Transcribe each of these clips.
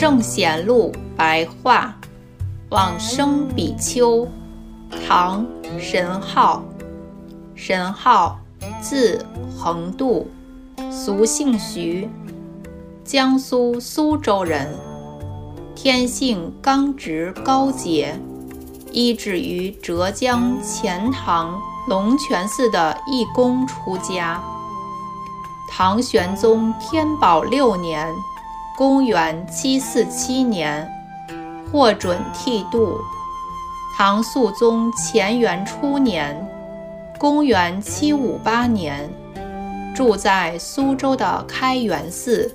圣贤录白话，往生比丘，唐，神号，神号，字恒度，俗姓徐，江苏苏州人，天性刚直高洁，依止于浙江钱塘龙泉寺的义工出家。唐玄宗天宝六年。公元七四七年，获准剃度。唐肃宗乾元初年，公元七五八年，住在苏州的开元寺，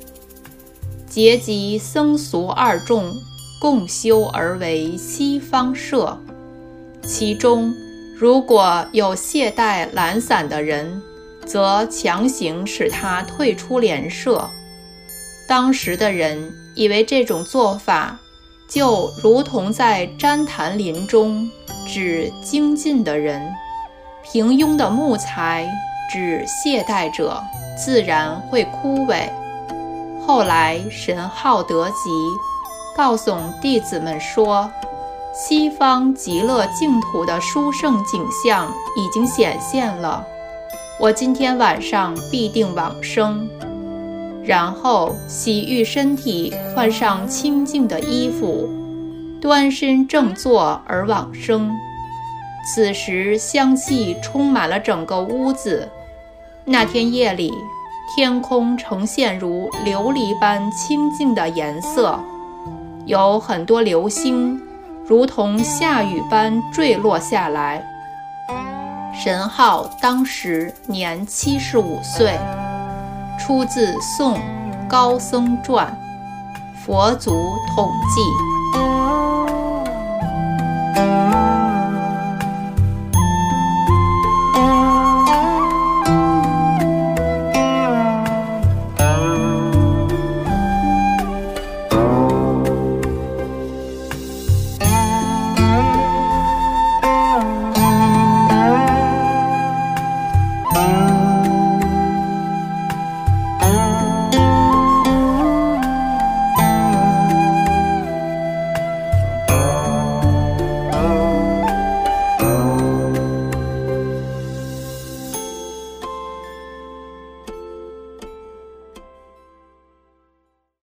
结集僧俗二众共修而为西方社。其中，如果有懈怠懒散的人，则强行使他退出莲社。当时的人以为这种做法就如同在旃檀林中指精进的人，平庸的木材指懈怠者，自然会枯萎。后来神号得吉，告诉弟子们说：“西方极乐净土的殊胜景象已经显现了，我今天晚上必定往生。”然后洗浴身体，换上清净的衣服，端身正坐而往生。此时香气充满了整个屋子。那天夜里，天空呈现如琉璃般清净的颜色，有很多流星，如同下雨般坠落下来。神号当时年七十五岁。出自《宋高僧传》，佛祖统计。